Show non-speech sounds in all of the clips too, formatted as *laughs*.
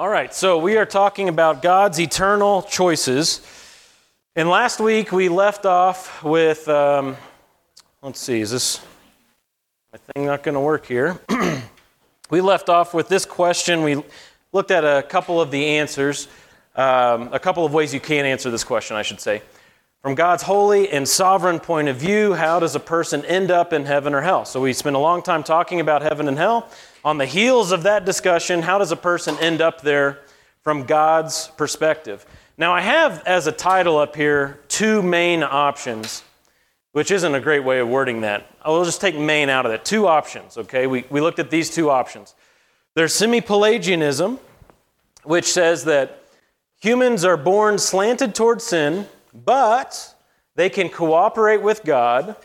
All right, so we are talking about God's eternal choices. And last week we left off with, um, let's see, is this my thing not going to work here? *clears throat* we left off with this question. We looked at a couple of the answers, um, a couple of ways you can answer this question, I should say. From God's holy and sovereign point of view, how does a person end up in heaven or hell? So we spent a long time talking about heaven and hell. On the heels of that discussion, how does a person end up there from God's perspective? Now, I have as a title up here two main options, which isn't a great way of wording that. I will just take main out of it. Two options, okay? We, we looked at these two options. There's semi Pelagianism, which says that humans are born slanted toward sin, but they can cooperate with God.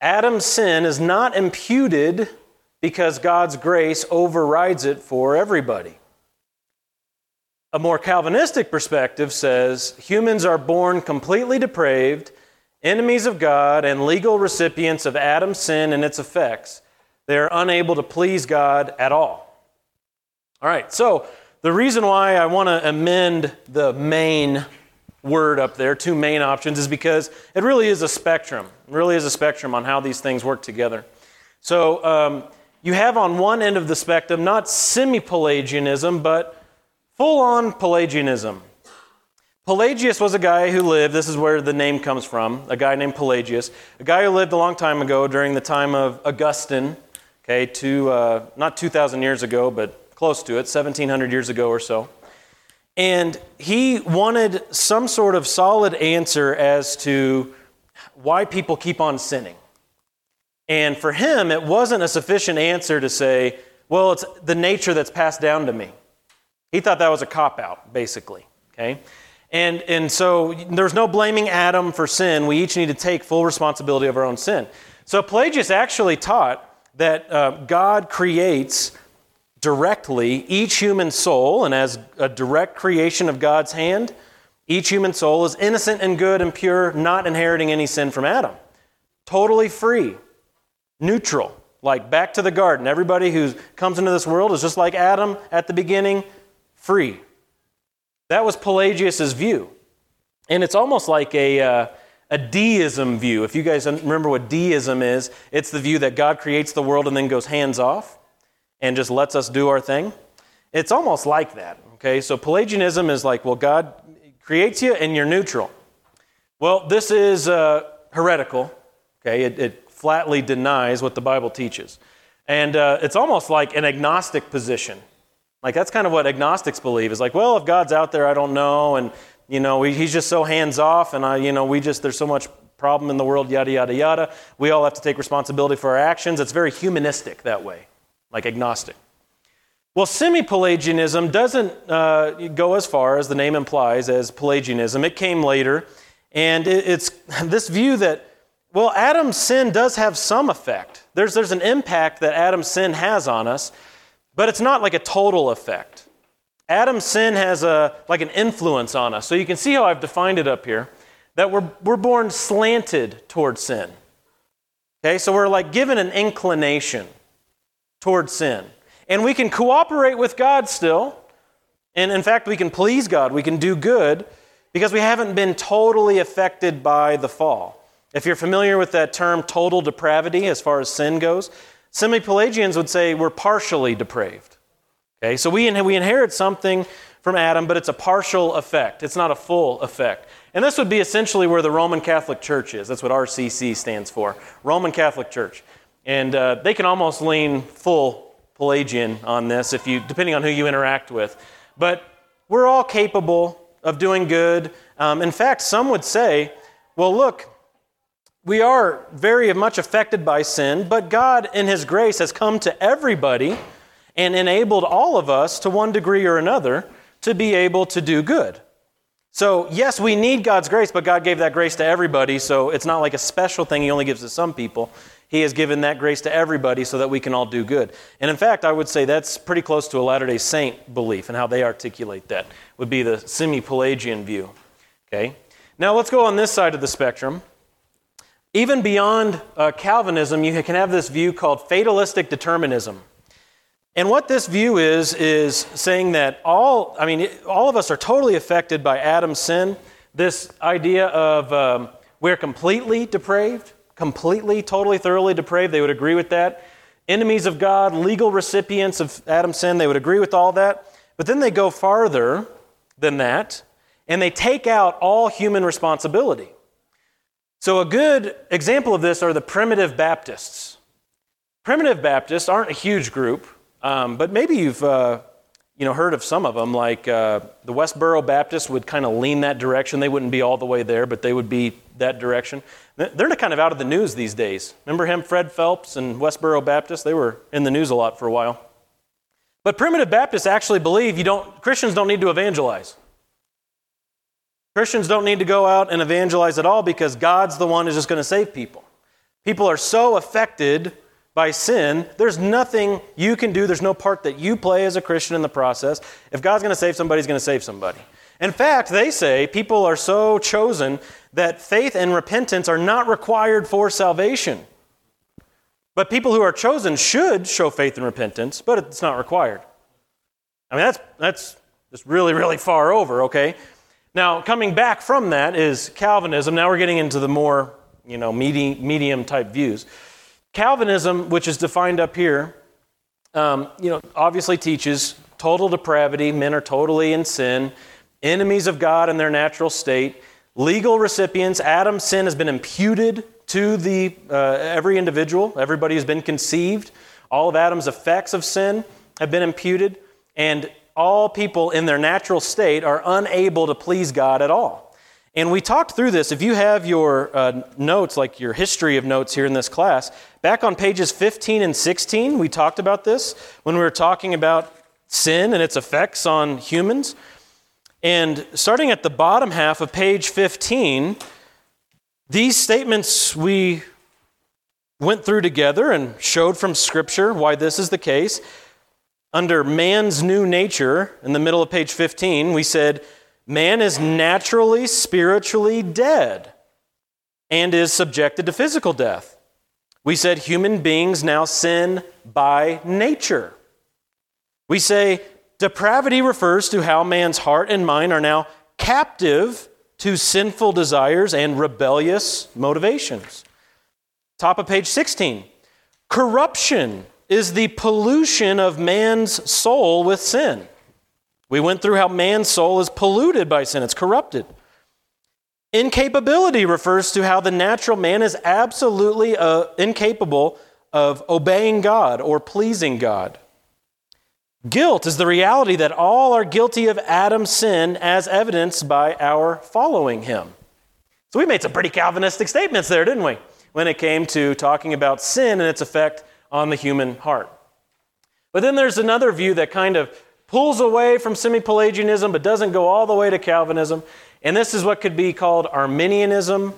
Adam's sin is not imputed because God's grace overrides it for everybody. A more Calvinistic perspective says humans are born completely depraved, enemies of God, and legal recipients of Adam's sin and its effects. They are unable to please God at all. All right, so the reason why I want to amend the main word up there, two main options, is because it really is a spectrum. It really is a spectrum on how these things work together. So, um, you have on one end of the spectrum not semi Pelagianism, but full on Pelagianism. Pelagius was a guy who lived, this is where the name comes from, a guy named Pelagius, a guy who lived a long time ago during the time of Augustine, okay, uh, not 2,000 years ago, but close to it, 1,700 years ago or so. And he wanted some sort of solid answer as to why people keep on sinning. And for him, it wasn't a sufficient answer to say, well, it's the nature that's passed down to me. He thought that was a cop out, basically. Okay? And, and so there's no blaming Adam for sin. We each need to take full responsibility of our own sin. So Pelagius actually taught that uh, God creates directly each human soul, and as a direct creation of God's hand, each human soul is innocent and good and pure, not inheriting any sin from Adam. Totally free neutral, like back to the garden. Everybody who comes into this world is just like Adam at the beginning, free. That was Pelagius's view. And it's almost like a, uh, a deism view. If you guys remember what deism is, it's the view that God creates the world and then goes hands off and just lets us do our thing. It's almost like that. Okay, so Pelagianism is like, well, God creates you and you're neutral. Well, this is uh, heretical. Okay, it, it flatly denies what the Bible teaches. And uh, it's almost like an agnostic position. Like that's kind of what agnostics believe is like, well, if God's out there, I don't know. And, you know, he's just so hands off. And, I, you know, we just, there's so much problem in the world, yada, yada, yada. We all have to take responsibility for our actions. It's very humanistic that way, like agnostic. Well, semi Pelagianism doesn't uh, go as far as the name implies as Pelagianism. It came later. And it's *laughs* this view that well, Adam's sin does have some effect. There's, there's an impact that Adam's sin has on us, but it's not like a total effect. Adam's sin has a, like an influence on us. So you can see how I've defined it up here that we're, we're born slanted towards sin. Okay, so we're like given an inclination towards sin. And we can cooperate with God still. And in fact, we can please God, we can do good because we haven't been totally affected by the fall. If you're familiar with that term total depravity as far as sin goes, semi Pelagians would say we're partially depraved. Okay, so we, we inherit something from Adam, but it's a partial effect, it's not a full effect. And this would be essentially where the Roman Catholic Church is. That's what RCC stands for Roman Catholic Church. And uh, they can almost lean full Pelagian on this, if you, depending on who you interact with. But we're all capable of doing good. Um, in fact, some would say, well, look, we are very much affected by sin, but God, in His grace, has come to everybody and enabled all of us, to one degree or another, to be able to do good. So, yes, we need God's grace, but God gave that grace to everybody, so it's not like a special thing He only gives to some people. He has given that grace to everybody so that we can all do good. And in fact, I would say that's pretty close to a Latter day Saint belief and how they articulate that, would be the semi Pelagian view. Okay? Now, let's go on this side of the spectrum. Even beyond uh, Calvinism, you can have this view called fatalistic determinism. And what this view is, is saying that all, I mean, all of us are totally affected by Adam's sin. This idea of um, we're completely depraved, completely, totally, thoroughly depraved, they would agree with that. Enemies of God, legal recipients of Adam's sin, they would agree with all that. But then they go farther than that, and they take out all human responsibility. So, a good example of this are the primitive Baptists. Primitive Baptists aren't a huge group, um, but maybe you've uh, you know, heard of some of them, like uh, the Westboro Baptists would kind of lean that direction. They wouldn't be all the way there, but they would be that direction. They're kind of out of the news these days. Remember him, Fred Phelps and Westboro Baptist? They were in the news a lot for a while. But primitive Baptists actually believe you don't, Christians don't need to evangelize. Christians don't need to go out and evangelize at all because God's the one who's just going to save people. People are so affected by sin, there's nothing you can do. There's no part that you play as a Christian in the process. If God's going to save somebody, He's going to save somebody. In fact, they say people are so chosen that faith and repentance are not required for salvation. But people who are chosen should show faith and repentance, but it's not required. I mean, that's, that's just really, really far over, okay? Now, coming back from that is Calvinism. Now we're getting into the more, you know, medium type views. Calvinism, which is defined up here, um, you know, obviously teaches total depravity. Men are totally in sin, enemies of God in their natural state, legal recipients. Adam's sin has been imputed to the uh, every individual. Everybody has been conceived. All of Adam's effects of sin have been imputed, and all people in their natural state are unable to please God at all. And we talked through this. If you have your uh, notes, like your history of notes here in this class, back on pages 15 and 16, we talked about this when we were talking about sin and its effects on humans. And starting at the bottom half of page 15, these statements we went through together and showed from Scripture why this is the case. Under man's new nature, in the middle of page 15, we said, Man is naturally, spiritually dead and is subjected to physical death. We said human beings now sin by nature. We say depravity refers to how man's heart and mind are now captive to sinful desires and rebellious motivations. Top of page 16. Corruption is the pollution of man's soul with sin. We went through how man's soul is polluted by sin, it's corrupted. Incapability refers to how the natural man is absolutely uh, incapable of obeying God or pleasing God. Guilt is the reality that all are guilty of Adam's sin as evidenced by our following him. So we made some pretty Calvinistic statements there, didn't we? When it came to talking about sin and its effect on the human heart. But then there's another view that kind of pulls away from semi Pelagianism but doesn't go all the way to Calvinism. And this is what could be called Arminianism.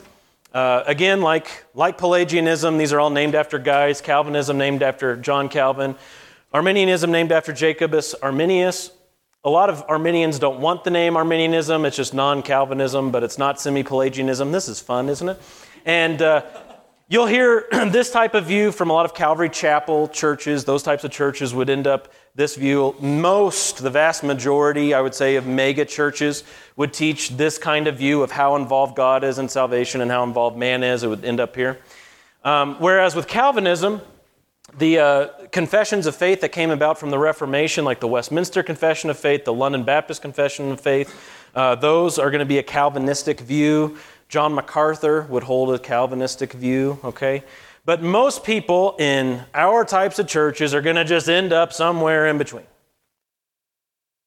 Uh, again, like, like Pelagianism, these are all named after guys. Calvinism named after John Calvin. Arminianism named after Jacobus Arminius. A lot of Arminians don't want the name Arminianism. It's just non Calvinism, but it's not semi Pelagianism. This is fun, isn't it? And uh, you'll hear *clears throat* this type of view from a lot of Calvary Chapel churches. Those types of churches would end up this view. Most, the vast majority, I would say, of mega churches would teach this kind of view of how involved God is in salvation and how involved man is. It would end up here. Um, whereas with Calvinism, the uh, confessions of faith that came about from the Reformation, like the Westminster Confession of Faith, the London Baptist Confession of Faith, uh, those are going to be a Calvinistic view. John MacArthur would hold a Calvinistic view, okay? But most people in our types of churches are going to just end up somewhere in between,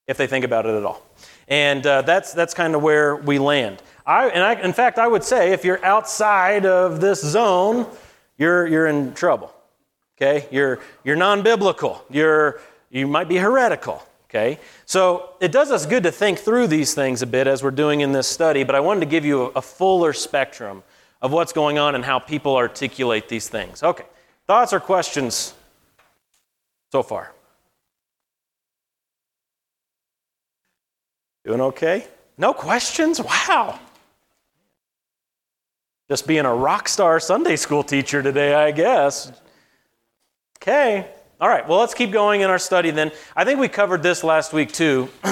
if they think about it at all. And uh, that's, that's kind of where we land. I, and I, in fact, I would say if you're outside of this zone, you're, you're in trouble. Okay? You're, you're non biblical. You're, you might be heretical. Okay? So it does us good to think through these things a bit as we're doing in this study, but I wanted to give you a, fuller spectrum of what's going on and how people articulate these things. Okay, thoughts or questions so far? Doing okay? No questions? Wow. Just being a rock star Sunday school teacher today, I guess. Okay, All right, well, let's keep going in our study then. I think we covered this last week too. *clears throat*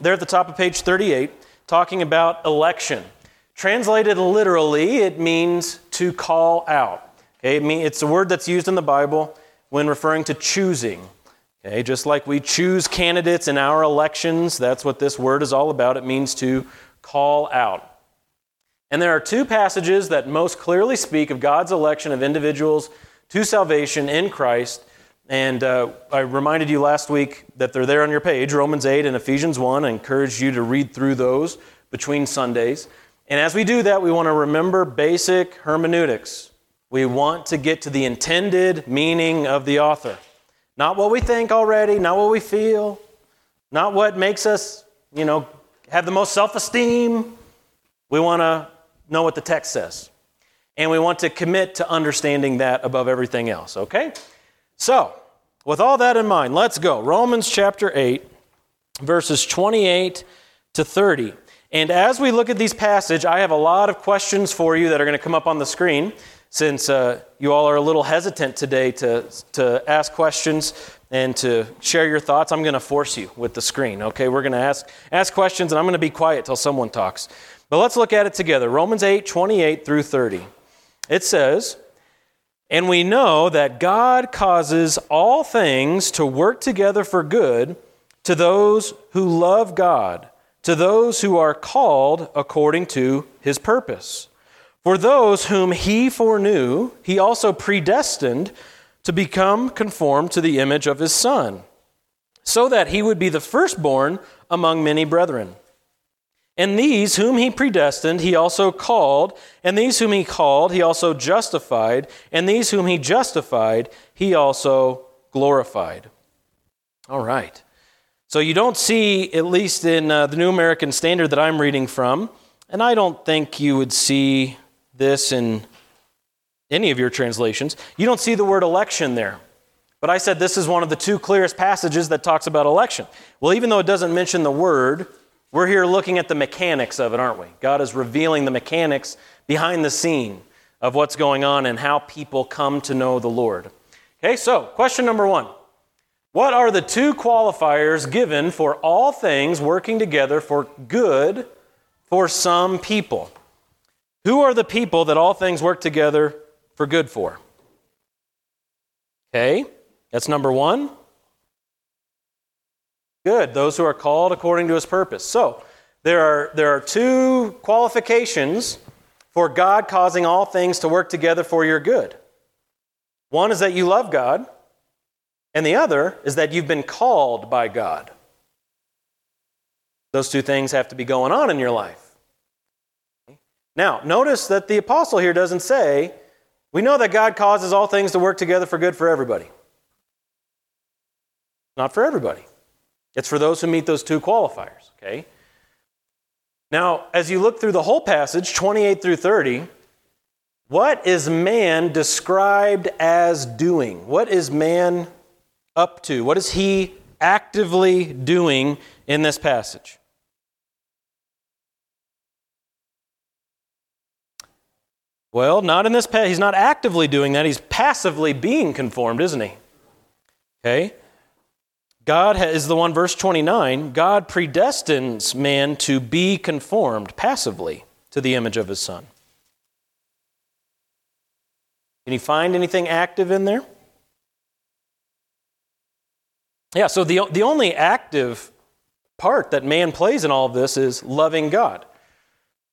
there at the top of page 38, talking about election. Translated literally, it means to call out. Okay, it mean, it's a word that's used in the Bible when referring to choosing. Okay, just like we choose candidates in our elections, that's what this word is all about. It means to call out. And there are two passages that most clearly speak of God's election of individuals to salvation in Christ. And uh, I reminded you last week that they're there on your page Romans 8 and Ephesians 1. I encourage you to read through those between Sundays. And as we do that, we want to remember basic hermeneutics. We want to get to the intended meaning of the author. Not what we think already, not what we feel, not what makes us, you know, have the most self esteem. We want to know what the text says. And we want to commit to understanding that above everything else, okay? So, with all that in mind, let's go. Romans chapter 8, verses 28 to 30. And as we look at these passages, I have a lot of questions for you that are going to come up on the screen since uh, you all are a little hesitant today to, to ask questions and to share your thoughts, I'm going to force you with the screen. Okay, we're going to ask, ask questions and I'm going to be quiet till someone talks. But let's look at it together. Romans 8, 28 through 30. It says, And we know that God causes all things to work together for good to those who love God, to those who are called according to his purpose. For those whom he foreknew, he also predestined to become conformed to the image of his Son, so that he would be the firstborn among many brethren. And these whom he predestined, he also called. And these whom he called, he also justified. And these whom he justified, he also glorified. All right. So you don't see, at least in uh, the New American Standard that I'm reading from, and I don't think you would see this in any of your translations, you don't see the word election there. But I said this is one of the two clearest passages that talks about election. Well, even though it doesn't mention the word, we're here looking at the mechanics of it, aren't we? God is revealing the mechanics behind the scene of what's going on and how people come to know the Lord. Okay, so question number one What are the two qualifiers given for all things working together for good for some people? Who are the people that all things work together for good for? Okay, that's number one. Good, those who are called according to his purpose. So, there are, there are two qualifications for God causing all things to work together for your good. One is that you love God, and the other is that you've been called by God. Those two things have to be going on in your life. Now, notice that the apostle here doesn't say, we know that God causes all things to work together for good for everybody. Not for everybody. It's for those who meet those two qualifiers, okay? Now, as you look through the whole passage, 28 through 30, what is man described as doing? What is man up to? What is he actively doing in this passage? Well, not in this passage. He's not actively doing that. He's passively being conformed, isn't he? Okay? God is the one, verse 29, God predestines man to be conformed passively to the image of his son. Can you find anything active in there? Yeah, so the, the only active part that man plays in all of this is loving God.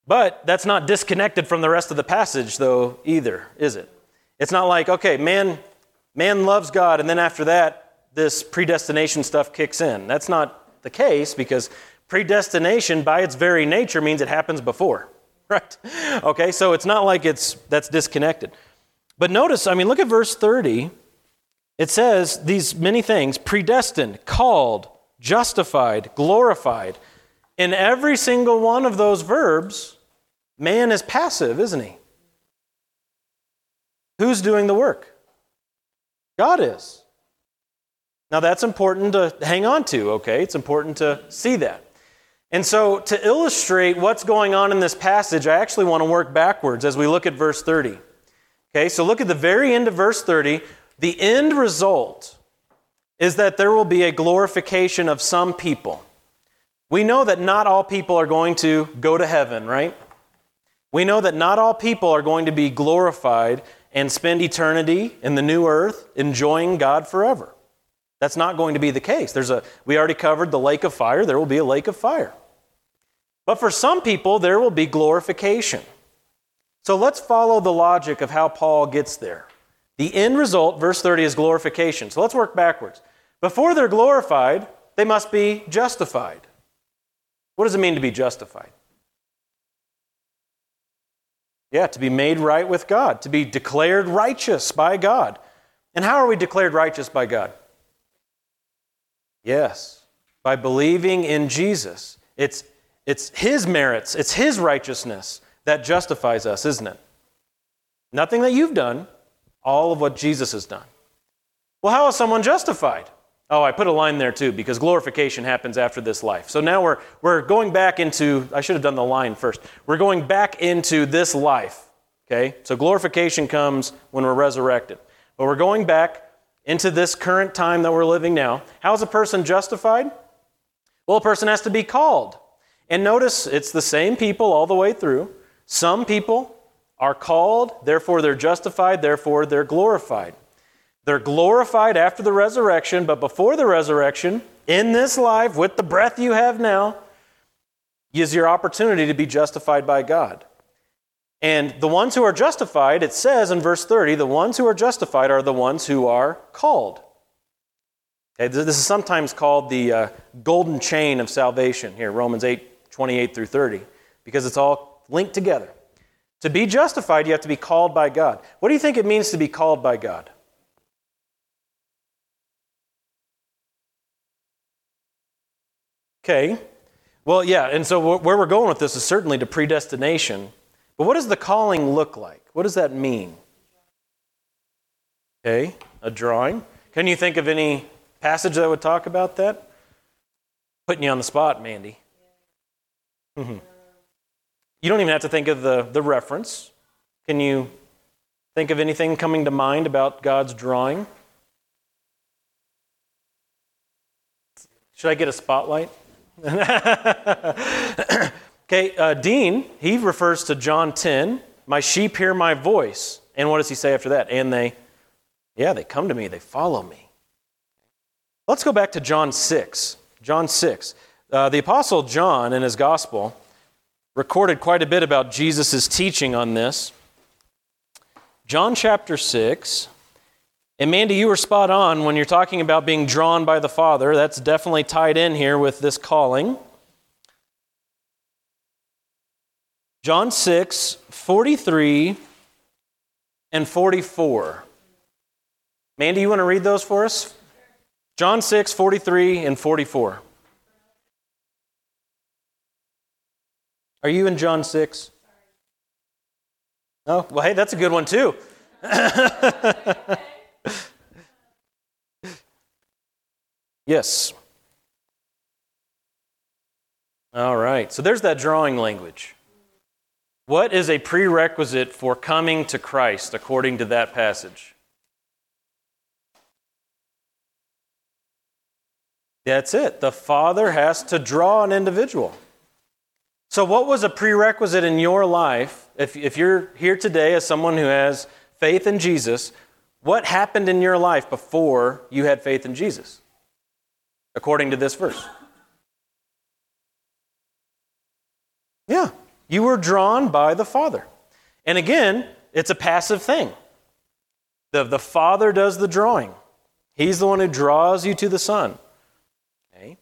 But that's not disconnected from the rest of the passage, though, either, is it? It's not like, okay, man, man loves God, and then after that, this predestination stuff kicks in. That's not the case because predestination, by its very nature, means it happens before, *laughs* right? Okay, so it's not like it's that's disconnected. But notice, I mean, look at verse 30. It says these many things predestined, called, justified, glorified. In every single one of those verbs, man is passive, isn't he? Who's doing the work? God is. Now, that's important to hang on to, okay? It's important to see that. And so, to illustrate what's going on in this passage, I actually want to work backwards as we look at verse 30. Okay, so look at the very end of verse 30. The end result is that there will be a glorification of some people. We know that not all people are going to go to heaven, right? We know that not all people are going to be glorified and spend eternity in the new earth enjoying God forever. That's not going to be the case. There's a we already covered the lake of fire, there will be a lake of fire. But for some people there will be glorification. So let's follow the logic of how Paul gets there. The end result, verse 30, is glorification. So let's work backwards. Before they're glorified, they must be justified. What does it mean to be justified? Yeah, to be made right with God, to be declared righteous by God. And how are we declared righteous by God? Yes, by believing in Jesus. It's, it's His merits, it's His righteousness that justifies us, isn't it? Nothing that you've done, all of what Jesus has done. Well, how is someone justified? Oh, I put a line there too because glorification happens after this life. So now we're, we're going back into, I should have done the line first. We're going back into this life. Okay? So glorification comes when we're resurrected. But we're going back into this current time that we're living now. How is a person justified? Well, a person has to be called. And notice it's the same people all the way through. Some people are called, therefore they're justified, therefore they're glorified. They're glorified after the resurrection, but before the resurrection, in this life, with the breath you have now, is your opportunity to be justified by God. And the ones who are justified, it says in verse 30, the ones who are justified are the ones who are called. Okay, this is sometimes called the uh, golden chain of salvation here, Romans 8, 28 through 30, because it's all linked together. To be justified, you have to be called by God. What do you think it means to be called by God? Okay. Well, yeah, and so where we're going with this is certainly to predestination. But what does the calling look like? What does that mean? Okay, a drawing. Can you think of any passage that would talk about that? Putting you on the spot, Mandy. Mm-hmm. You don't even have to think of the, the reference. Can you think of anything coming to mind about God's drawing? Should I get a spotlight? *laughs* okay, uh, Dean, he refers to John 10. My sheep hear my voice. And what does he say after that? And they, yeah, they come to me, they follow me. Let's go back to John 6. John 6. Uh, the Apostle John, in his gospel, recorded quite a bit about Jesus' teaching on this. John chapter 6. And Mandy, you were spot on when you're talking about being drawn by the Father. That's definitely tied in here with this calling. John 6, 43 and 44. Mandy, you want to read those for us? John 6, 43 and 44. Are you in John 6? Oh, well, hey, that's a good one too. *laughs* Yes. All right. So there's that drawing language. What is a prerequisite for coming to Christ according to that passage? That's it. The Father has to draw an individual. So, what was a prerequisite in your life? If, if you're here today as someone who has faith in Jesus, what happened in your life before you had faith in Jesus? according to this verse. Yeah, you were drawn by the Father. And again, it's a passive thing. The, the Father does the drawing, He's the one who draws you to the Son. Okay?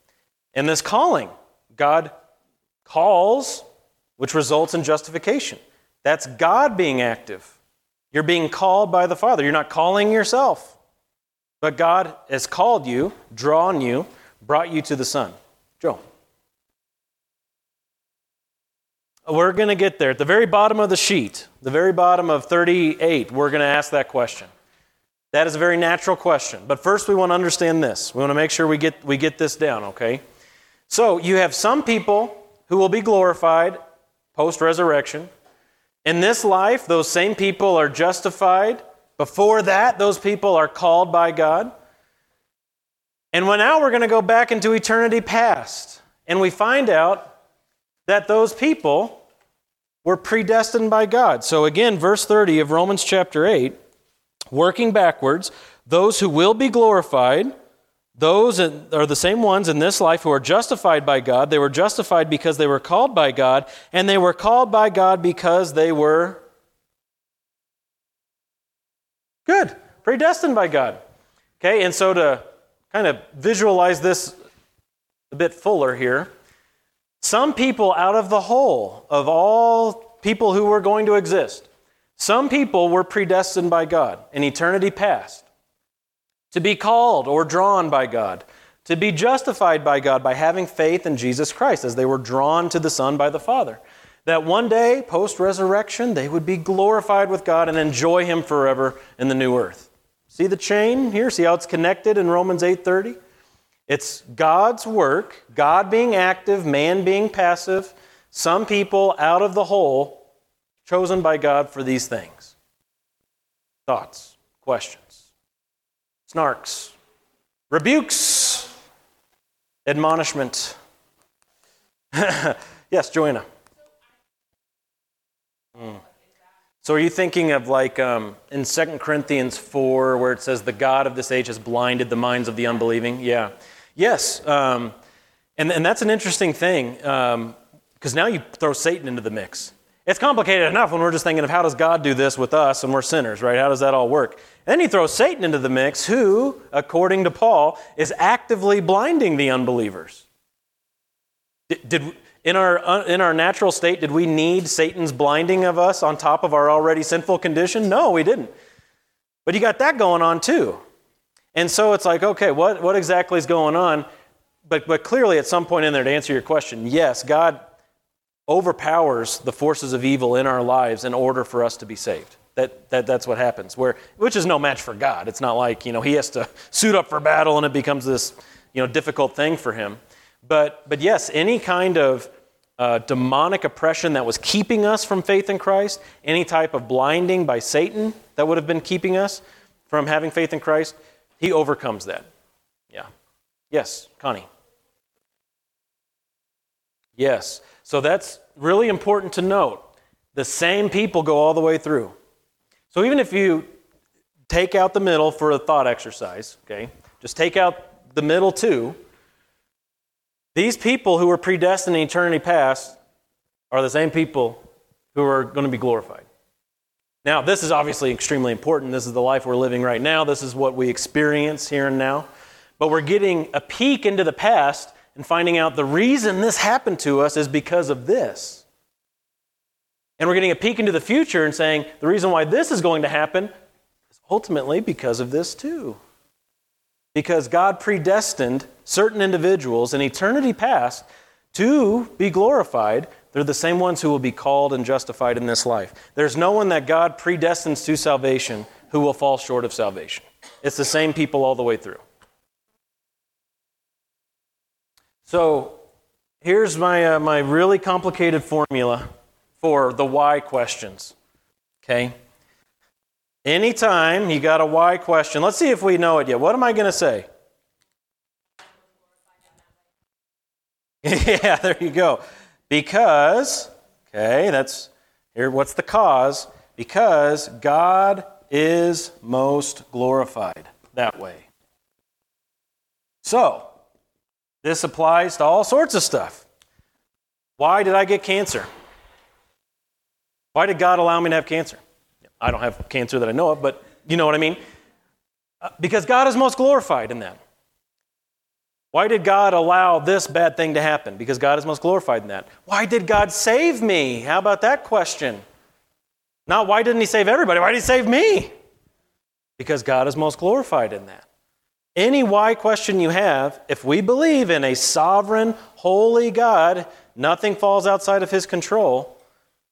And this calling, God calls, which results in justification. That's God being active. You're being called by the Father. You're not calling yourself. But God has called you, drawn you, brought you to the Son? Joe. We're going to get there. At the very bottom of the sheet, the very bottom of 38, we're going to ask that question. That is a very natural question. But first, we want to understand this. We want to make sure we get, we get this down, okay? So, you have some people who will be glorified post resurrection. In this life, those same people are justified. Before that, those people are called by God. And when now we're going to go back into eternity past. And we find out that those people were predestined by God. So again, verse 30 of Romans chapter 8, working backwards, those who will be glorified, those are the same ones in this life who are justified by God. They were justified because they were called by God, and they were called by God because they were good, predestined by God. Okay, and so to kind of visualize this a bit fuller here, some people out of the whole of all people who were going to exist, some people were predestined by God in eternity past to be called or drawn by God, to be justified by God by having faith in Jesus Christ as they were drawn to the Son by the Father. That one day, post resurrection, they would be glorified with God and enjoy Him forever in the new earth. See the chain here? See how it's connected in Romans 8:30? It's God's work, God being active, man being passive, some people out of the whole chosen by God for these things. Thoughts, questions, snarks, rebukes, admonishment. *laughs* yes, Joanna. Mm. So, are you thinking of like um, in 2 Corinthians 4, where it says, The God of this age has blinded the minds of the unbelieving? Yeah. Yes. Um, and, and that's an interesting thing because um, now you throw Satan into the mix. It's complicated enough when we're just thinking of how does God do this with us and we're sinners, right? How does that all work? And then you throw Satan into the mix, who, according to Paul, is actively blinding the unbelievers. Did, did in, our, uh, in our natural state, did we need Satan's blinding of us on top of our already sinful condition? No, we didn't. But you got that going on too. And so it's like, okay, what, what exactly is going on? But, but clearly, at some point in there, to answer your question, yes, God overpowers the forces of evil in our lives in order for us to be saved. That, that, that's what happens, where, which is no match for God. It's not like, you know, he has to *laughs* suit up for battle and it becomes this, you know, difficult thing for him. But, but yes, any kind of uh, demonic oppression that was keeping us from faith in Christ, any type of blinding by Satan that would have been keeping us from having faith in Christ, he overcomes that. Yeah. Yes, Connie. Yes. So that's really important to note. The same people go all the way through. So even if you take out the middle for a thought exercise, okay, just take out the middle too, these people who were predestined in eternity past are the same people who are going to be glorified. Now, this is obviously extremely important. This is the life we're living right now. This is what we experience here and now. But we're getting a peek into the past and finding out the reason this happened to us is because of this. And we're getting a peek into the future and saying the reason why this is going to happen is ultimately because of this too. Because God predestined certain individuals in eternity past to be glorified they're the same ones who will be called and justified in this life. There's no one that God predestines to salvation who will fall short of salvation. It's the same people all the way through. So here's my, uh, my really complicated formula for the why questions. Okay? Anytime you got a why question, let's see if we know it yet. What am I going to say? *laughs* yeah, there you go. Because, okay, that's here, what's the cause? Because God is most glorified that way. So, this applies to all sorts of stuff. Why did I get cancer? Why did God allow me to have cancer? I don't have cancer that I know of, but you know what I mean? Uh, because God is most glorified in that. Why did God allow this bad thing to happen? Because God is most glorified in that. Why did God save me? How about that question? Not why didn't He save everybody? Why did He save me? Because God is most glorified in that. Any why question you have, if we believe in a sovereign, holy God, nothing falls outside of His control.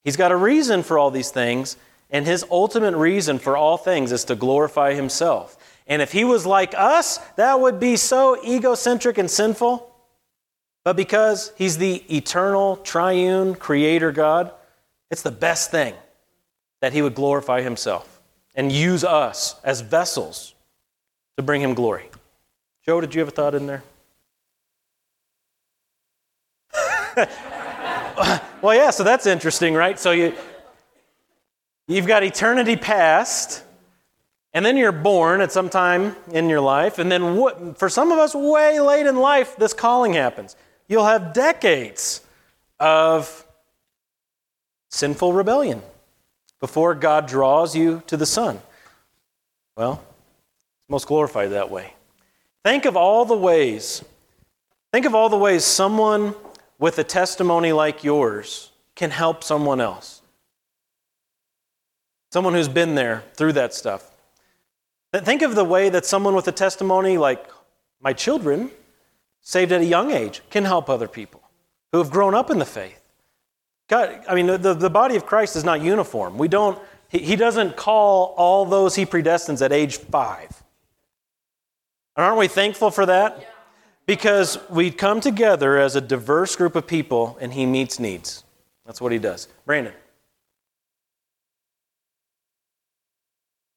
He's got a reason for all these things, and His ultimate reason for all things is to glorify Himself. And if he was like us, that would be so egocentric and sinful. But because he's the eternal, triune, creator God, it's the best thing that he would glorify himself and use us as vessels to bring him glory. Joe, did you have a thought in there? *laughs* well, yeah, so that's interesting, right? So you, you've got eternity past, and then you're born at some time in your life, and then what, for some of us, way late in life, this calling happens. You'll have decades of sinful rebellion before God draws you to the Son. Well, it's most glorified that way. Think of all the ways, think of all the ways someone with a testimony like yours can help someone else. Someone who's been there through that stuff. Think of the way that someone with a testimony like my children, saved at a young age, can help other people who have grown up in the faith. God, I mean, the, the body of Christ is not uniform. We don't, he, he doesn't call all those he predestines at age five. And aren't we thankful for that? Because we come together as a diverse group of people and he meets needs. That's what he does. Brandon.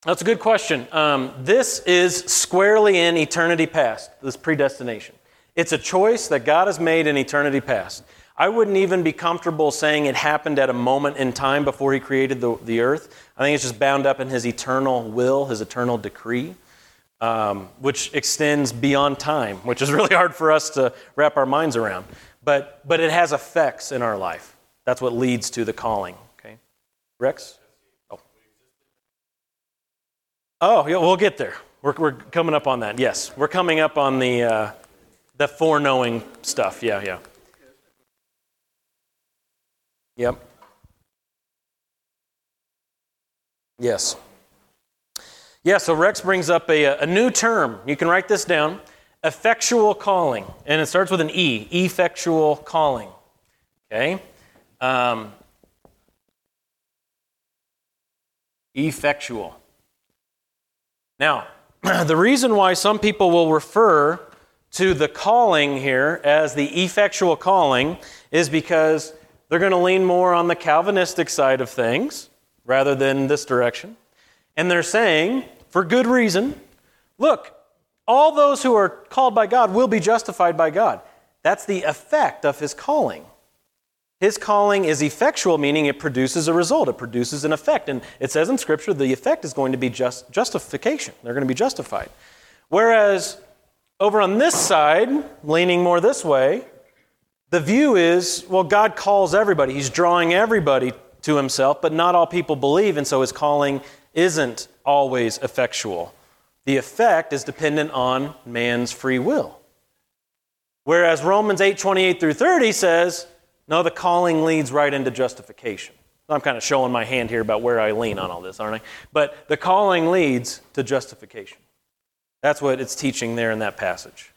That's a good question. Um, this is squarely in eternity past, this predestination. It's a choice that God has made in eternity past. I wouldn't even be comfortable saying it happened at a moment in time before He created the, the earth. I think it's just bound up in His eternal will, His eternal decree um, which extends beyond time, which is *laughs* really hard for us to wrap our minds around. But, but it has effects in our life. That's what leads to the calling. Okay, Rex. Oh, oh, yeah, we'll get there. We're, we're coming up on that. Yes, we're coming up on the uh, the foreknowing stuff. Yeah, yeah. Yep. Yes. Yeah, so Rex brings up a, a new term. You can write this down effectual calling. And it starts with an E, effectual calling. Okay? Um, effectual. Now, *clears throat* the reason why some people will refer to the calling here as the effectual calling is because they're going to lean more on the Calvinistic side of things rather than this direction. And they're saying for good reason. Look, all those who are called by God will be justified by God. That's the effect of his calling. His calling is effectual, meaning it produces a result, it produces an effect. And it says in Scripture the effect is going to be just justification. They're going to be justified. Whereas over on this side, leaning more this way, the view is well, God calls everybody. He's drawing everybody to himself, but not all people believe, and so his calling isn't always effectual. The effect is dependent on man's free will. Whereas Romans 8 28 through 30 says, no, the calling leads right into justification. I'm kind of showing my hand here about where I lean on all this, aren't I? But the calling leads to justification. That's what it's teaching there in that passage.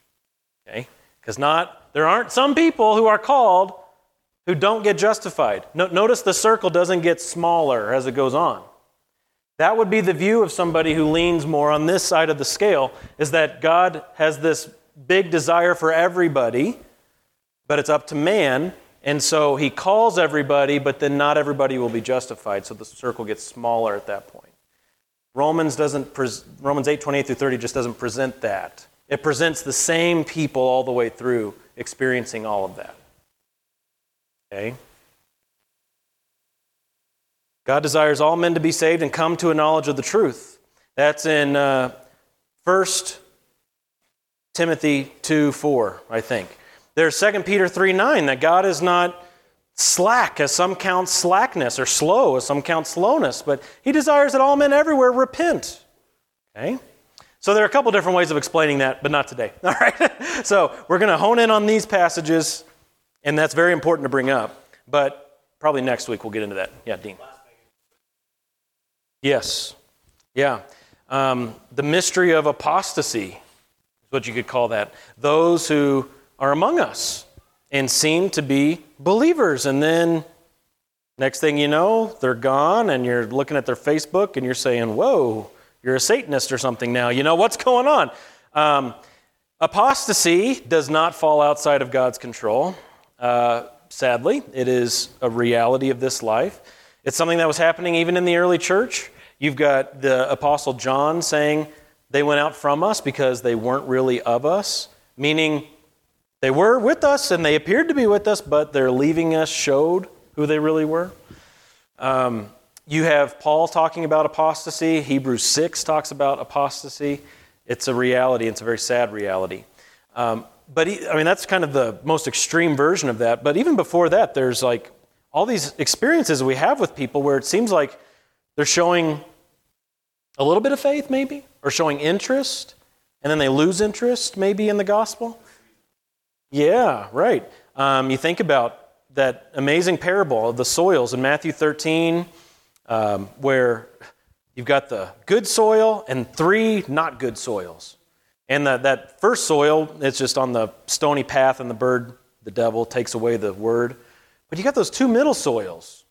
Okay? Because not there aren't some people who are called who don't get justified. No, notice the circle doesn't get smaller as it goes on. That would be the view of somebody who leans more on this side of the scale is that God has this big desire for everybody, but it's up to man. And so he calls everybody, but then not everybody will be justified. So the circle gets smaller at that point. Romans doesn't pres- Romans 8, 28 through 30 just doesn't present that. It presents the same people all the way through experiencing all of that. Okay? God desires all men to be saved and come to a knowledge of the truth. That's in uh, 1 Timothy 2 4, I think. There's 2 Peter 3 9, that God is not slack, as some count slackness, or slow, as some count slowness, but He desires that all men everywhere repent. Okay? So there are a couple different ways of explaining that, but not today. *laughs* All right? so we're going to hone in on these passages, and that's very important to bring up, but probably next week we'll get into that. Yeah, Dean. Yes. Yeah. Um, the mystery of apostasy is what you could call that. Those who are among us and seem to be believers. And then next thing you know, they're gone, and you're looking at their Facebook and you're saying, Whoa, you're a Satanist or something now. You know, what's *laughs* going on? Um, apostasy does not fall outside of God's control. Uh, sadly, it is a reality of this life. It's something that was happening even in the early church. You've got the Apostle John saying, they went out from us because they weren't really of us, meaning they were with us and they appeared to be with us, but their leaving us showed who they really were. Um, you have Paul talking about apostasy. Hebrews 6 talks about apostasy. It's a reality, it's a very sad reality. Um, but he, I mean, that's kind of the most extreme version of that. But even before that, there's like all these experiences we have with people where it seems like they're showing a little bit of faith, maybe, or showing interest, and then they lose interest, maybe, in the gospel. Yeah, right. Um, you think about that amazing parable of the soils in Matthew 13, um, where you've got the good soil and three not good soils. And the, that first soil, it's just on the stony path, and the bird, the devil, takes away the word. But you got those two middle soils,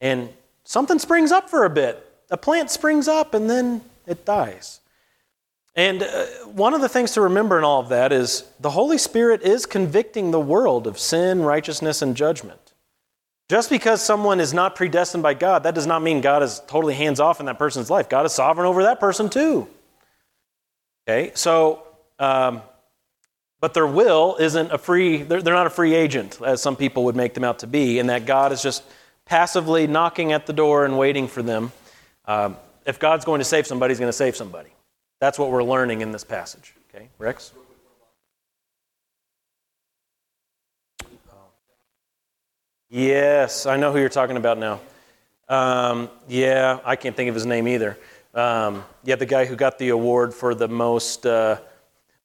and something springs up for a bit. A plant springs up, and then it dies. And uh, one of the things to remember in all of that is the Holy Spirit is convicting the world of sin, righteousness, and judgment. Just because someone is not predestined by God, that does not mean God is totally hands off in that person's life. God is sovereign over that person too. Okay, so, um, but their will isn't a free, they're, they're not a free agent, as some people would make them out to be, and that God is just passively knocking at the door and waiting for them. Um, if God's going to save somebody, he's going to save somebody. That's what we're learning in this passage. Okay, Rex? Yes, I know who you're talking about now. Um, yeah, I can't think of his name either. Um, yeah, the guy who got the award for the most uh,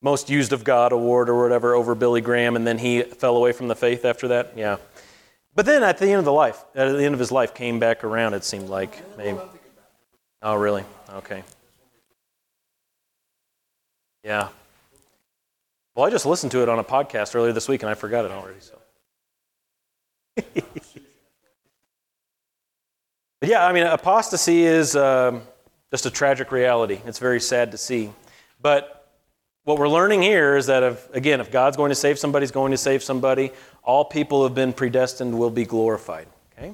most used of God award or whatever over Billy Graham, and then he fell away from the faith after that. Yeah, but then at the end of the life, at the end of his life, came back around. It seemed like maybe. Oh, really? Okay. Yeah. Well, I just listened to it on a podcast earlier this week and I forgot it already. So. but *laughs* yeah, I mean, apostasy is um, just a tragic reality. It's very sad to see. But what we're learning here is that, if, again, if God's going to save somebody, He's going to save somebody. All people who have been predestined will be glorified. Okay?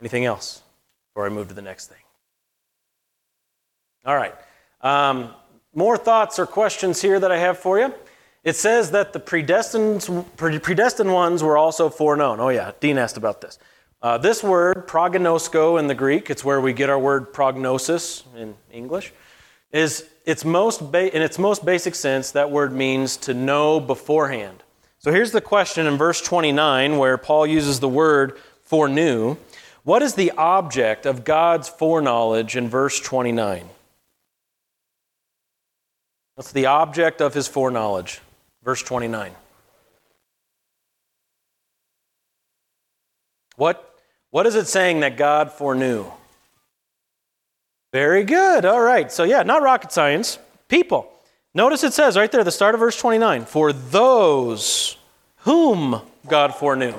Anything else before I move to the next thing? All right. Um, more thoughts or questions here that I have for you. It says that the predestined, predestined ones were also foreknown. Oh, yeah, Dean asked about this. Uh, this word, proginosko in the Greek, it's where we get our word prognosis in English, is its most ba- in its most basic sense, that word means to know beforehand. So here's the question in verse 29 where Paul uses the word foreknew. What is the object of God's foreknowledge in verse 29? What's the object of his foreknowledge? Verse 29. What, what is it saying that God foreknew? Very good. All right. So, yeah, not rocket science. People. Notice it says right there, the start of verse 29 for those whom God foreknew.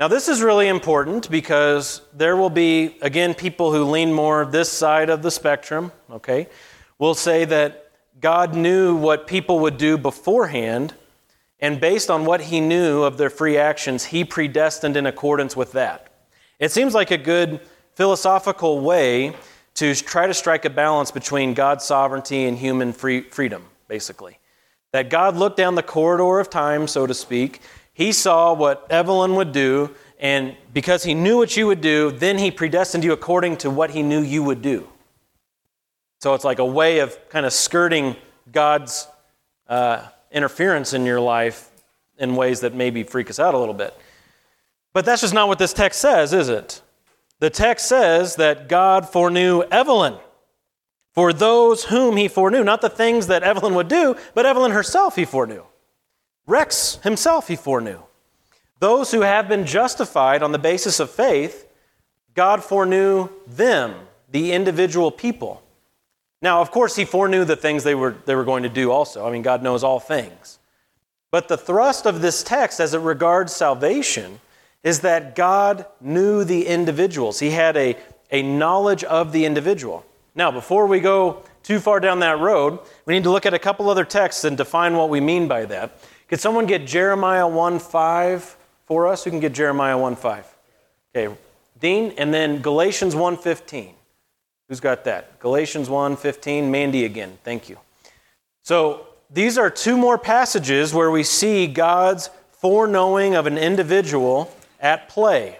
Now, this is really important because there will be, again, people who lean more this side of the spectrum, okay, will say that God knew what people would do beforehand, and based on what he knew of their free actions, he predestined in accordance with that. It seems like a good philosophical way to try to strike a balance between God's sovereignty and human free, freedom, basically. That God looked down the corridor of time, so to speak. He saw what Evelyn would do, and because he knew what you would do, then he predestined you according to what he knew you would do. So it's like a way of kind of skirting God's uh, interference in your life in ways that maybe freak us out a little bit. But that's just not what this text says, is it? The text says that God foreknew Evelyn for those whom he foreknew, not the things that Evelyn would do, but Evelyn herself he foreknew. Rex himself he foreknew. Those who have been justified on the basis of faith, God foreknew them, the individual people. Now, of course, he foreknew the things they were, they were going to do also. I mean, God knows all things. But the thrust of this text as it regards salvation is that God knew the individuals. He had a, a knowledge of the individual. Now, before we go too far down that road, we need to look at a couple other texts and define what we mean by that. Could someone get Jeremiah 1 5 for us? Who can get Jeremiah 1 5? Okay, Dean, and then Galatians 1 15. Who's got that? Galatians 1 15. Mandy again. Thank you. So these are two more passages where we see God's foreknowing of an individual at play.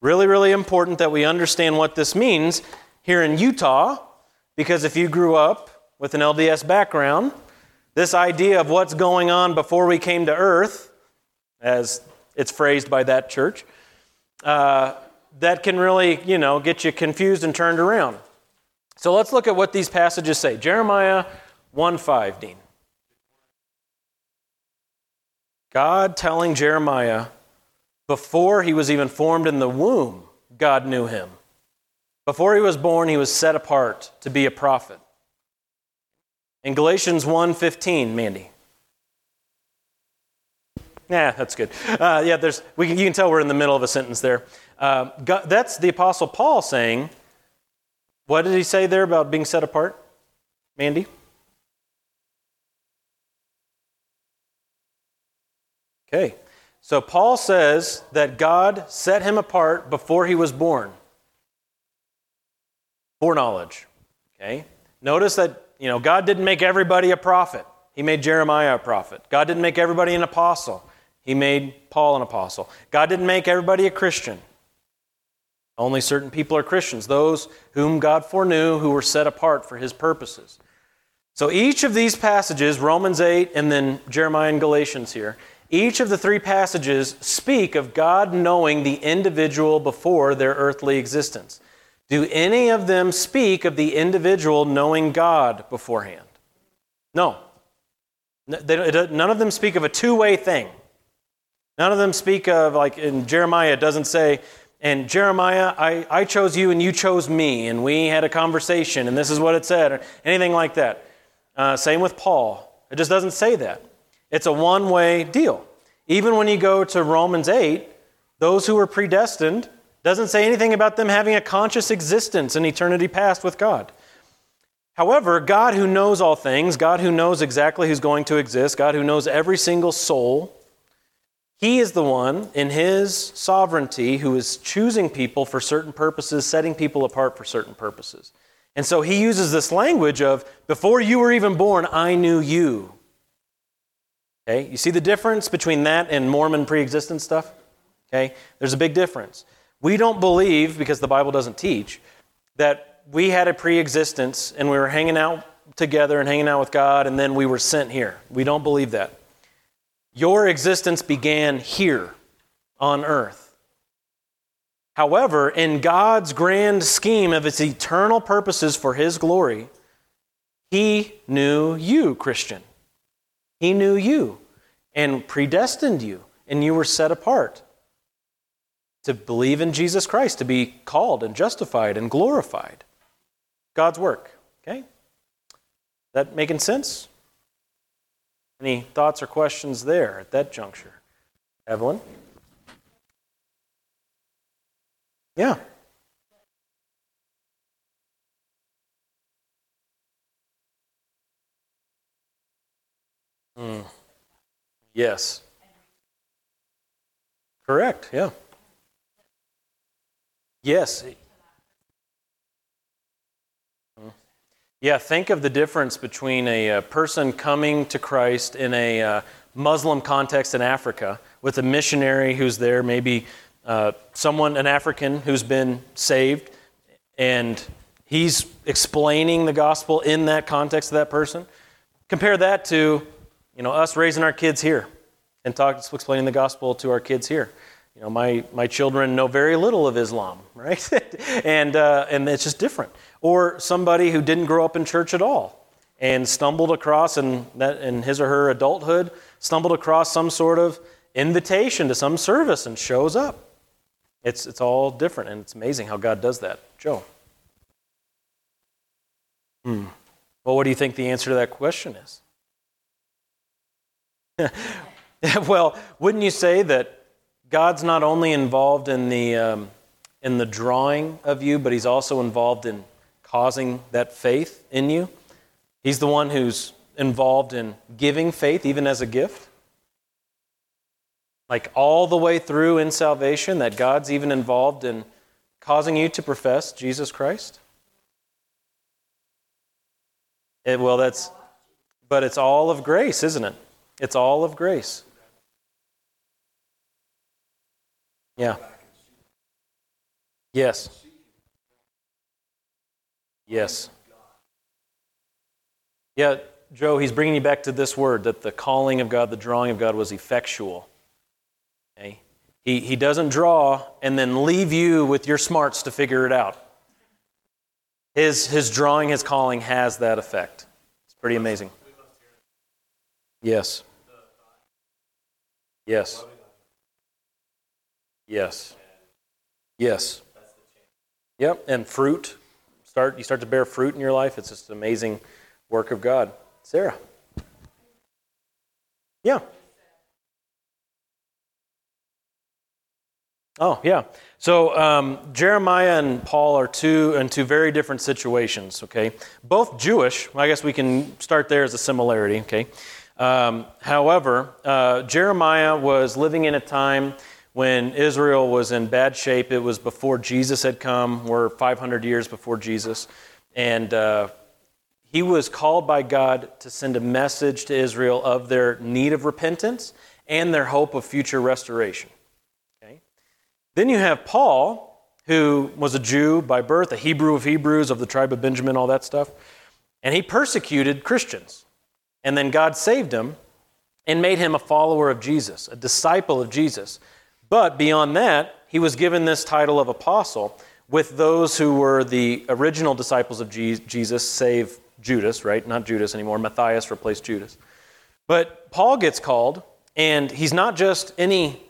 Really, really important that we understand what this means here in Utah, because if you grew up with an LDS background, this idea of what's going on before we came to earth, as it's phrased by that church, uh, that can really, you know, get you confused and turned around. So let's look at what these passages say. Jeremiah 1 5, Dean. God telling Jeremiah before he was even formed in the womb, God knew him. Before he was born, he was set apart to be a prophet. In Galatians 1:15, Mandy. Yeah, that's good. Uh, yeah, there's, we can, you can tell we're in the middle of a sentence there. Uh, God, that's the Apostle Paul saying, what did he say there about being set apart? Mandy? Okay. So Paul says that God set him apart before he was born. Foreknowledge. Okay? Notice that, you know, God didn't make everybody a prophet. He made Jeremiah a prophet. God didn't make everybody an apostle. He made Paul an apostle. God didn't make everybody a Christian. Only certain people are Christians, those whom God foreknew who were set apart for his purposes. So each of these passages, Romans 8 and then Jeremiah and Galatians here, each of the three passages speak of God knowing the individual before their earthly existence. Do any of them speak of the individual knowing God beforehand? No. None of them speak of a two way thing. None of them speak of, like in Jeremiah, it doesn't say, and Jeremiah, I, I chose you and you chose me, and we had a conversation, and this is what it said, or anything like that. Uh, same with Paul. It just doesn't say that. It's a one way deal. Even when you go to Romans 8, those who were predestined doesn't say anything about them having a conscious existence in eternity past with God. However, God who knows all things, God who knows exactly who's going to exist, God who knows every single soul, He is the one in His sovereignty who is choosing people for certain purposes, setting people apart for certain purposes. And so He uses this language of, before you were even born, I knew you. Okay? You see the difference between that and Mormon pre-existence stuff? Okay? There's a big difference. We don't believe, because the Bible doesn't teach, that we had a pre-existence and we were hanging out together and hanging out with God and then we were sent here. We don't believe that. Your existence began here on earth. However, in God's grand scheme of its eternal purposes for His glory, He knew you, Christian. He knew you and predestined you, and you were set apart to believe in Jesus Christ, to be called and justified and glorified. God's work. Okay? That making sense? Any thoughts or questions there at that juncture? Evelyn? Yeah. Mm. Yes. Correct, yeah. Yes. Yeah, think of the difference between a, a uh, person coming to Christ in a uh, Muslim context in Africa with a missionary who's there, maybe uh, someone, an African who's been saved, and he's explaining the gospel in that context to that person. Compare that to you know, us raising our kids here and talk, explaining the gospel to our kids here. You know, my, my children know very little of Islam, *laughs* right? and, uh, and it's just different. Or somebody who didn't grow up in church at all and stumbled across, in, that, in his or her adulthood, stumbled across some sort of invitation to some service and shows up. It's, it's all different, and it's amazing how God does that. Joe. Hmm. Well, what do you think the answer to that question is? *laughs* well, wouldn't you say that God's not only involved in the, um, in the drawing of you, but He's also involved in causing that faith in you? He's the one who's involved in giving faith, even as a gift. Like all the way through in salvation, that God's even involved in causing you to profess Jesus Christ? It, well, that's, but it's all of grace, isn't it? It's all of grace. Yeah. Yes. Yes. Yeah, Joe, he's bringing you back to this word that the calling of God, the drawing of God was effectual. Okay? He, he doesn't draw and then leave you with your smarts to figure it out. His, his drawing, his calling has that effect. It's pretty amazing. Yes. Yes. Yes. Yes. Yep, and fruit. Start you start to bear fruit in your life. It's just an amazing work of God. Sarah. Yeah. Oh, yeah. So um, Jeremiah and Paul are two in two very different situations. Okay, both Jewish. I guess we can start there as a similarity. Okay. Um, however, uh, Jeremiah was living in a time when Israel was in bad shape. It was before Jesus had come. We're 500 years before Jesus, and uh, he was called by God to send a message to Israel of their need of repentance and their hope of future restoration. Okay? Then you have Paul, who was a Jew by birth, a Hebrew of Hebrews, of the tribe of Benjamin, all that stuff. And he persecuted Christians. And then God saved him and made him a follower of Jesus, a disciple of Jesus. But beyond that, he was given this title of apostle with those who were the original disciples of Jesus, save Judas, right? Not Judas anymore. Matthias replaced Judas. But Paul gets called, and he's not just any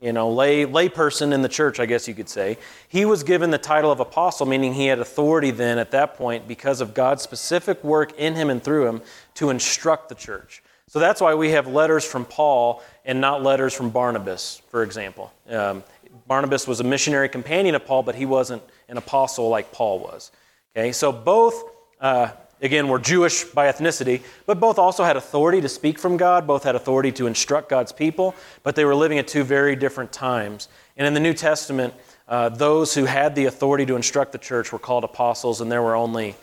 you know, lay layperson in the church, I guess you could say. He was given the title of apostle, meaning he had authority then at that point because of God's specific work in him and through him to instruct the church. So that's why we have letters from Paul and not letters from Barnabas, for example. Um, Barnabas was a missionary companion of Paul, but he wasn't an apostle like Paul was. Okay, so both uh, again, were Jewish by ethnicity, but both also had authority to speak from God, both had authority to instruct God's people, but they were living at two very different times. And in the New Testament, uh, those who had the authority to instruct the church were called apostles, and there were only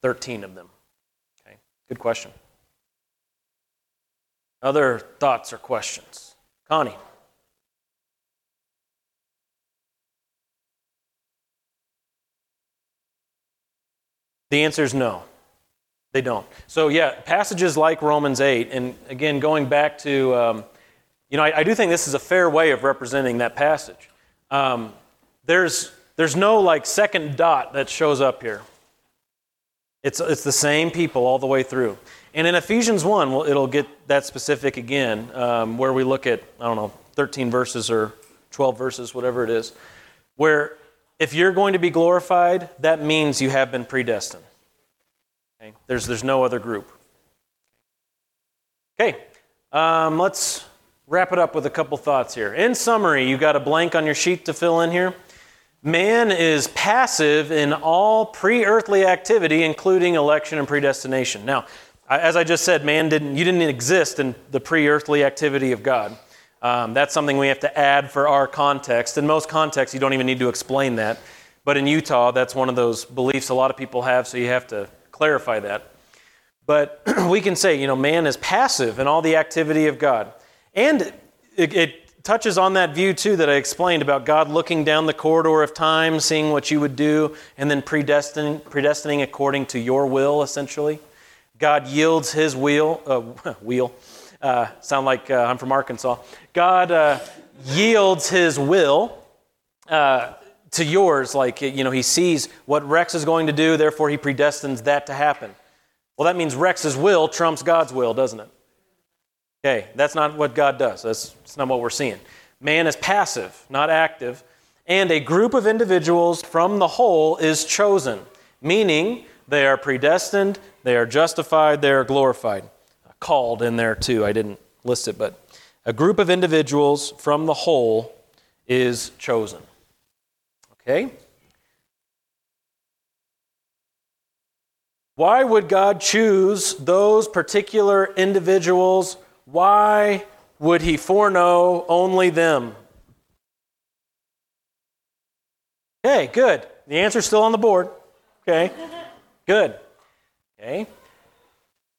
13 of them. Okay, good question. Other thoughts or questions? Connie. The answer is no. They don't. So, yeah, passages like Romans 8, and again, going back to, um, you know, I, I, do think this is a fair way of representing that passage. Um, there's, there's no like second dot that shows up here. It's, it's the same people all the way through. And in Ephesians 1, well, it'll get that specific again, um, where we look at, I don't know, 13 verses or 12 verses, whatever it is, where if you're going to be glorified, that means you have been predestined. Okay? There's, there's no other group. Okay, um, let's wrap it up with a couple thoughts here. In summary, you've got a blank on your sheet to fill in here. Man is passive in all pre earthly activity, including election and predestination. Now, as I just said, man didn't, you didn't exist in the pre earthly activity of God. Um, that's something we have to add for our context. In most contexts, you don't even need to explain that. But in Utah, that's one of those beliefs a lot of people have, so you have to clarify that. But *clears throat* we can say, you know, man is passive in all the activity of God. And it, it touches on that view, too, that I explained about God looking down the corridor of time, seeing what you would do, and then predestining, predestining according to your will, essentially. God yields his wheel, uh, *laughs* wheel, uh, sound like uh, I'm from Arkansas. God uh, yields his will uh, to yours, like, you know, he sees what Rex is going to do, therefore he predestines that to happen. Well, that means Rex's will trumps God's will, doesn't it? Okay, that's not what God does. That's, that's not what we're seeing. Man is passive, not active, and a group of individuals from the whole is chosen, meaning they are predestined, they are justified, they are glorified. Uh, called in there too, I didn't list it, but a group of individuals from the whole is chosen. Okay? Why would God choose those particular individuals? Why would He foreknow only them? Okay, good. The answer's still on the board. Okay, good. Okay.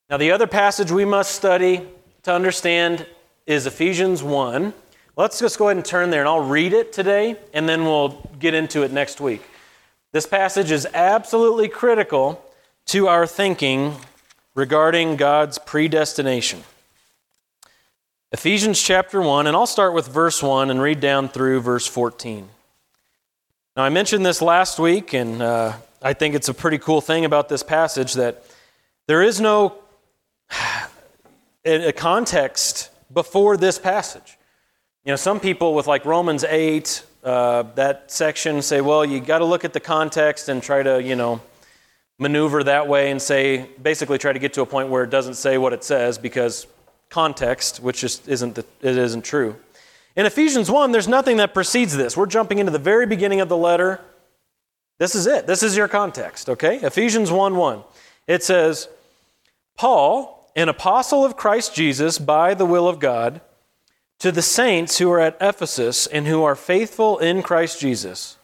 Now, the other passage we must study to understand is Ephesians 1. Let's just go ahead and turn there, and I'll read it today, and then we'll get into it next week. This passage is absolutely critical to our thinking regarding God's predestination. Ephesians chapter 1, and I'll start with verse 1 and read down through verse 14. Now, I mentioned this last week, and uh, I think it's a pretty cool thing about this passage that there is no *sighs* a context before this passage. You know, some people with like Romans 8, uh, that section say, well, you got to look at the context and try to, you know, maneuver that way and say, basically try to get to a point where it doesn't say what it says because context, which just isn't, the, it isn't true. In Ephesians 1, there's nothing that precedes this. We're jumping into the very beginning of the letter. This is it. This is your context, okay? Ephesians 1 1. It says, Paul, an apostle of Christ Jesus by the will of God, to the saints who are at Ephesus and who are faithful in Christ Jesus,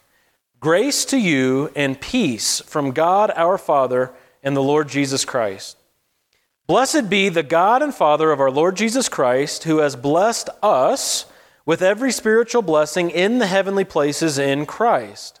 grace to you and peace from God our Father and the Lord Jesus Christ. Blessed be the God and Father of our Lord Jesus Christ, who has blessed us with every spiritual blessing in the heavenly places in Christ,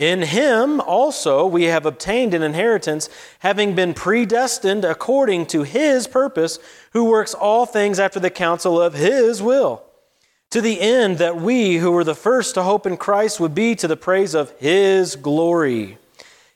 In him also we have obtained an inheritance, having been predestined according to his purpose, who works all things after the counsel of his will, to the end that we who were the first to hope in Christ would be to the praise of his glory.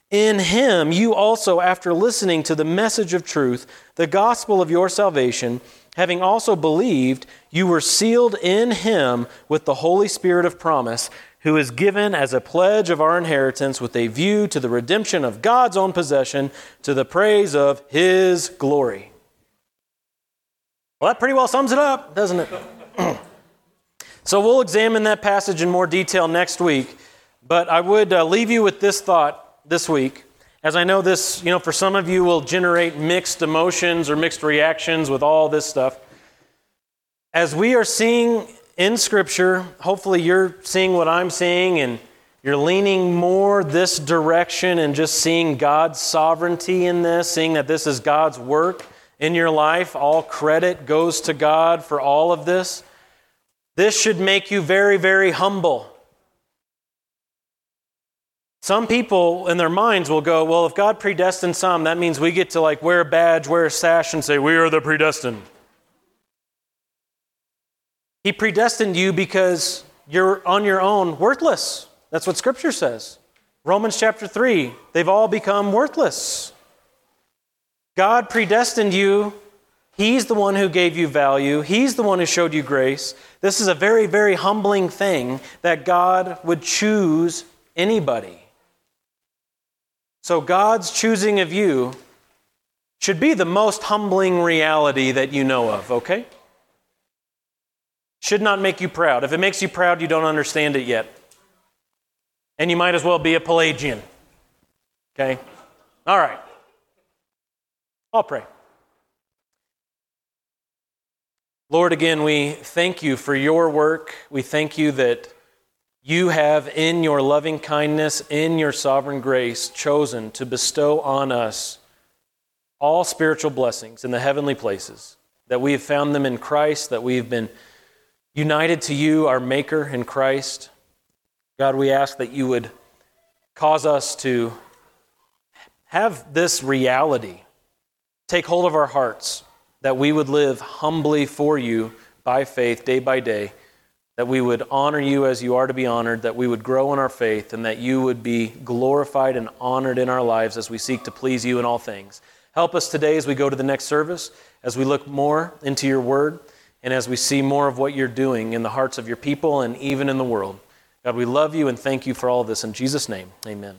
In him you also, after listening to the message of truth, the gospel of your salvation, having also believed, you were sealed in him with the Holy Spirit of promise, who is given as a pledge of our inheritance with a view to the redemption of God's own possession to the praise of his glory. Well, that pretty well sums it up, doesn't it? *clears throat* so we'll examine that passage in more detail next week, but I would uh, leave you with this thought this week, as I know this, you know, for some of you will generate mixed emotions or mixed reactions with all this stuff. As we are seeing in Scripture, hopefully you're seeing what I'm seeing and you're leaning more this direction and just seeing God's sovereignty in this, seeing that this is God's work in your life. All credit goes to God for all of this. This should make you very, very humble. Some people in their minds will go, well, if God predestined some, that means we get to like wear a badge, wear a sash, and say, we are the predestined. He predestined you because you're on your own worthless. That's what Scripture says. Romans chapter 3, they've all become worthless. God predestined you. He's the one who gave you value. He's the one who showed you grace. This is a very, very humbling thing that God would choose anybody. So, God's choosing of you should be the most humbling reality that you know of, okay? Should not make you proud. If it makes you proud, you don't understand it yet. And you might as well be a Pelagian. Okay? All right. I'll pray. Lord, again, we thank you for your work. We thank you that you have, in your loving kindness, in your sovereign grace, chosen to bestow on us all spiritual blessings in the heavenly places, that we have found them in Christ, that we have been united to you, our Maker, in Christ. God, we ask that you would cause us to have this reality take hold of our hearts, that we would live humbly for you, by faith, day by day, that we would honor you as you are to be honored, that we would grow in our faith, and that you would be glorified and honored in our lives as we seek to please you in all things. Help us today as we go to the next service, as we look more into your word, and as we see more of what you're doing in the hearts of your people and even in the world. God, we love you and thank you for all of this. In Jesus' name, amen.